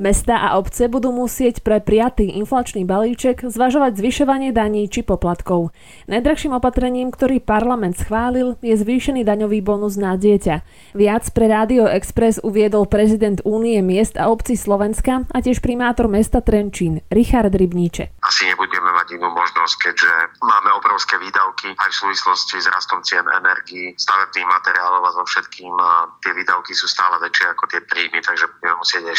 Mesta a obce budú musieť pre prijatý inflačný balíček zvažovať zvyšovanie daní či poplatkov. Najdrahším opatrením, ktorý parlament schválil, je zvýšený daňový bonus na dieťa. Viac pre Rádio Express uviedol prezident Únie miest a obcí Slovenska a tiež primátor mesta Trenčín, Richard Rybníček. Asi nebudeme mať inú možnosť, keďže máme obrovské výdavky aj v súvislosti s rastom cien energií, stavebných materiálov a so všetkým a tie výdavky sú stále väčšie ako tie príjmy, takže budeme musieť aj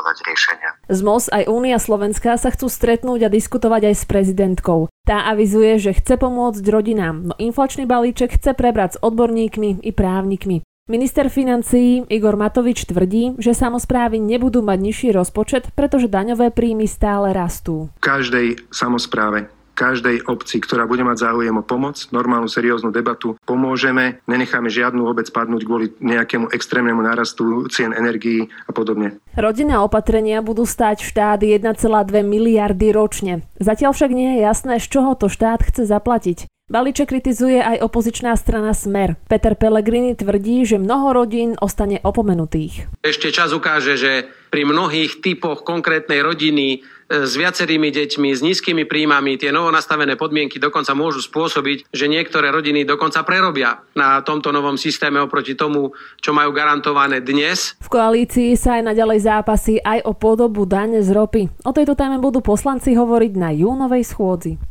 a hľadať riešenia. Z MOS aj Únia Slovenska sa chcú stretnúť a diskutovať aj s prezidentkou. Tá avizuje, že chce pomôcť rodinám, no inflačný balíček chce prebrať s odborníkmi i právnikmi. Minister financií Igor Matovič tvrdí, že samozprávy nebudú mať nižší rozpočet, pretože daňové príjmy stále rastú. V každej samozpráve každej obci, ktorá bude mať záujem o pomoc, normálnu serióznu debatu, pomôžeme, nenecháme žiadnu obec padnúť kvôli nejakému extrémnemu nárastu cien energií a podobne. Rodinné opatrenia budú stáť štát 1,2 miliardy ročne. Zatiaľ však nie je jasné, z čoho to štát chce zaplatiť. Balíček kritizuje aj opozičná strana Smer. Peter Pellegrini tvrdí, že mnoho rodín ostane opomenutých. Ešte čas ukáže, že pri mnohých typoch konkrétnej rodiny e, s viacerými deťmi, s nízkymi príjmami, tie novonastavené podmienky dokonca môžu spôsobiť, že niektoré rodiny dokonca prerobia na tomto novom systéme oproti tomu, čo majú garantované dnes. V koalícii sa aj naďalej zápasy aj o podobu dane z ropy. O tejto téme budú poslanci hovoriť na júnovej schôdzi.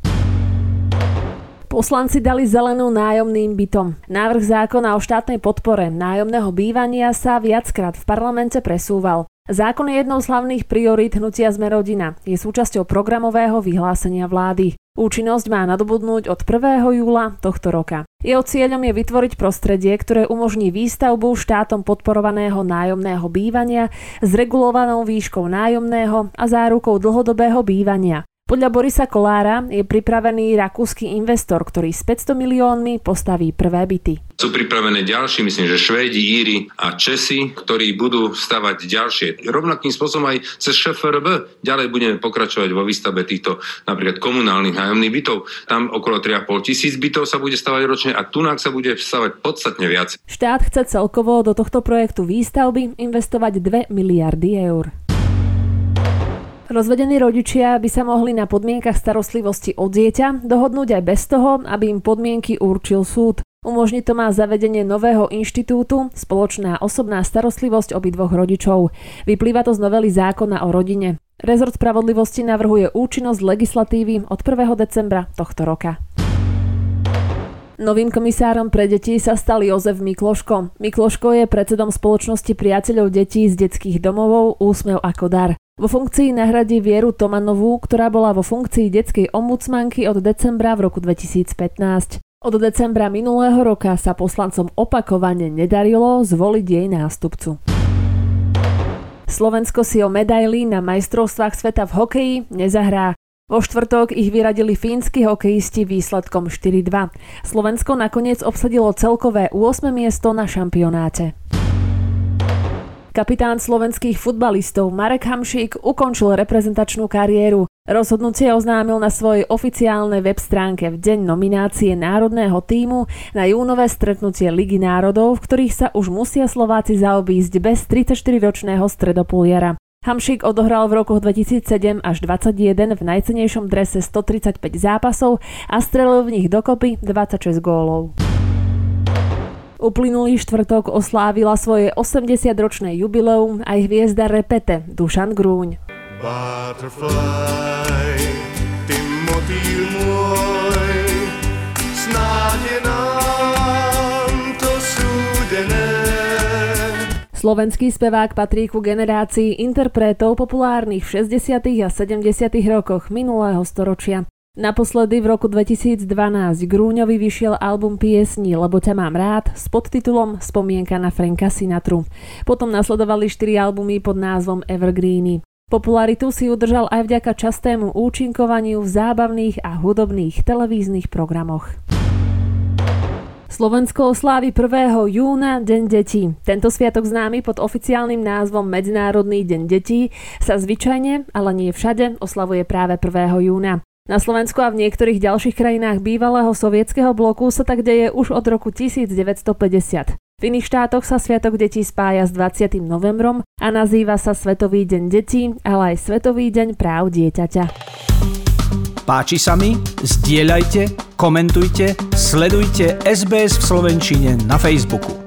Poslanci dali zelenú nájomným bytom. Návrh zákona o štátnej podpore nájomného bývania sa viackrát v parlamente presúval. Zákon je jednou z hlavných priorít hnutia Sme rodina. Je súčasťou programového vyhlásenia vlády. Účinnosť má nadobudnúť od 1. júla tohto roka. Jeho cieľom je vytvoriť prostredie, ktoré umožní výstavbu štátom podporovaného nájomného bývania s regulovanou výškou nájomného a zárukou dlhodobého bývania. Podľa Borisa Kolára je pripravený rakúsky investor, ktorý s 500 miliónmi postaví prvé byty. Sú pripravené ďalší, myslím, že Švédi, Íri a Česi, ktorí budú stavať ďalšie. Rovnakým spôsobom aj cez ŠFRB ďalej budeme pokračovať vo výstavbe týchto napríklad komunálnych nájomných bytov. Tam okolo 3,5 tisíc bytov sa bude stavať ročne a tunák sa bude stavať podstatne viac. Štát chce celkovo do tohto projektu výstavby investovať 2 miliardy eur. Rozvedení rodičia by sa mohli na podmienkach starostlivosti o dieťa dohodnúť aj bez toho, aby im podmienky určil súd. Umožní to má zavedenie nového inštitútu Spoločná osobná starostlivosť obidvoch rodičov. Vyplýva to z novely zákona o rodine. Rezort spravodlivosti navrhuje účinnosť legislatívy od 1. decembra tohto roka. Novým komisárom pre deti sa stal Jozef Mikloško. Mikloško je predsedom spoločnosti priateľov detí z detských domovov Úsmev ako dar. Vo funkcii nahradí Vieru Tomanovú, ktorá bola vo funkcii detskej ombudsmanky od decembra v roku 2015. Od decembra minulého roka sa poslancom opakovane nedarilo zvoliť jej nástupcu. Slovensko si o medaily na majstrovstvách sveta v hokeji nezahrá. Vo štvrtok ich vyradili fínsky hokejisti výsledkom 4-2. Slovensko nakoniec obsadilo celkové 8. miesto na šampionáte. Kapitán slovenských futbalistov Marek Hamšík ukončil reprezentačnú kariéru. Rozhodnutie oznámil na svojej oficiálnej web stránke v deň nominácie národného týmu na júnové stretnutie Ligy národov, v ktorých sa už musia Slováci zaobísť bez 34-ročného stredopuliera. Hamšík odohral v rokoch 2007 až 2021 v najcenejšom drese 135 zápasov a strelil v nich dokopy 26 gólov. Uplynulý štvrtok oslávila svoje 80-ročné jubileum aj hviezda repete Dušan Grúň. Butterfly, ty motýl môj, snáď nám to súdené. Slovenský spevák patrí ku generácii interpretov populárnych v 60. a 70. rokoch minulého storočia. Naposledy v roku 2012 Grúňovi vyšiel album piesní Lebo ťa mám rád s podtitulom Spomienka na Franka Sinatru. Potom nasledovali 4 albumy pod názvom Evergreeny. Popularitu si udržal aj vďaka častému účinkovaniu v zábavných a hudobných televíznych programoch. Slovensko oslávi 1. júna Deň detí. Tento sviatok známy pod oficiálnym názvom Medzinárodný deň detí sa zvyčajne, ale nie všade, oslavuje práve 1. júna. Na Slovensku a v niektorých ďalších krajinách bývalého sovietského bloku sa tak deje už od roku 1950. V iných štátoch sa Sviatok detí spája s 20. novembrom a nazýva sa Svetový deň detí, ale aj Svetový deň práv dieťaťa. Páči sa mi? Zdieľajte, komentujte, sledujte SBS v Slovenčine na Facebooku.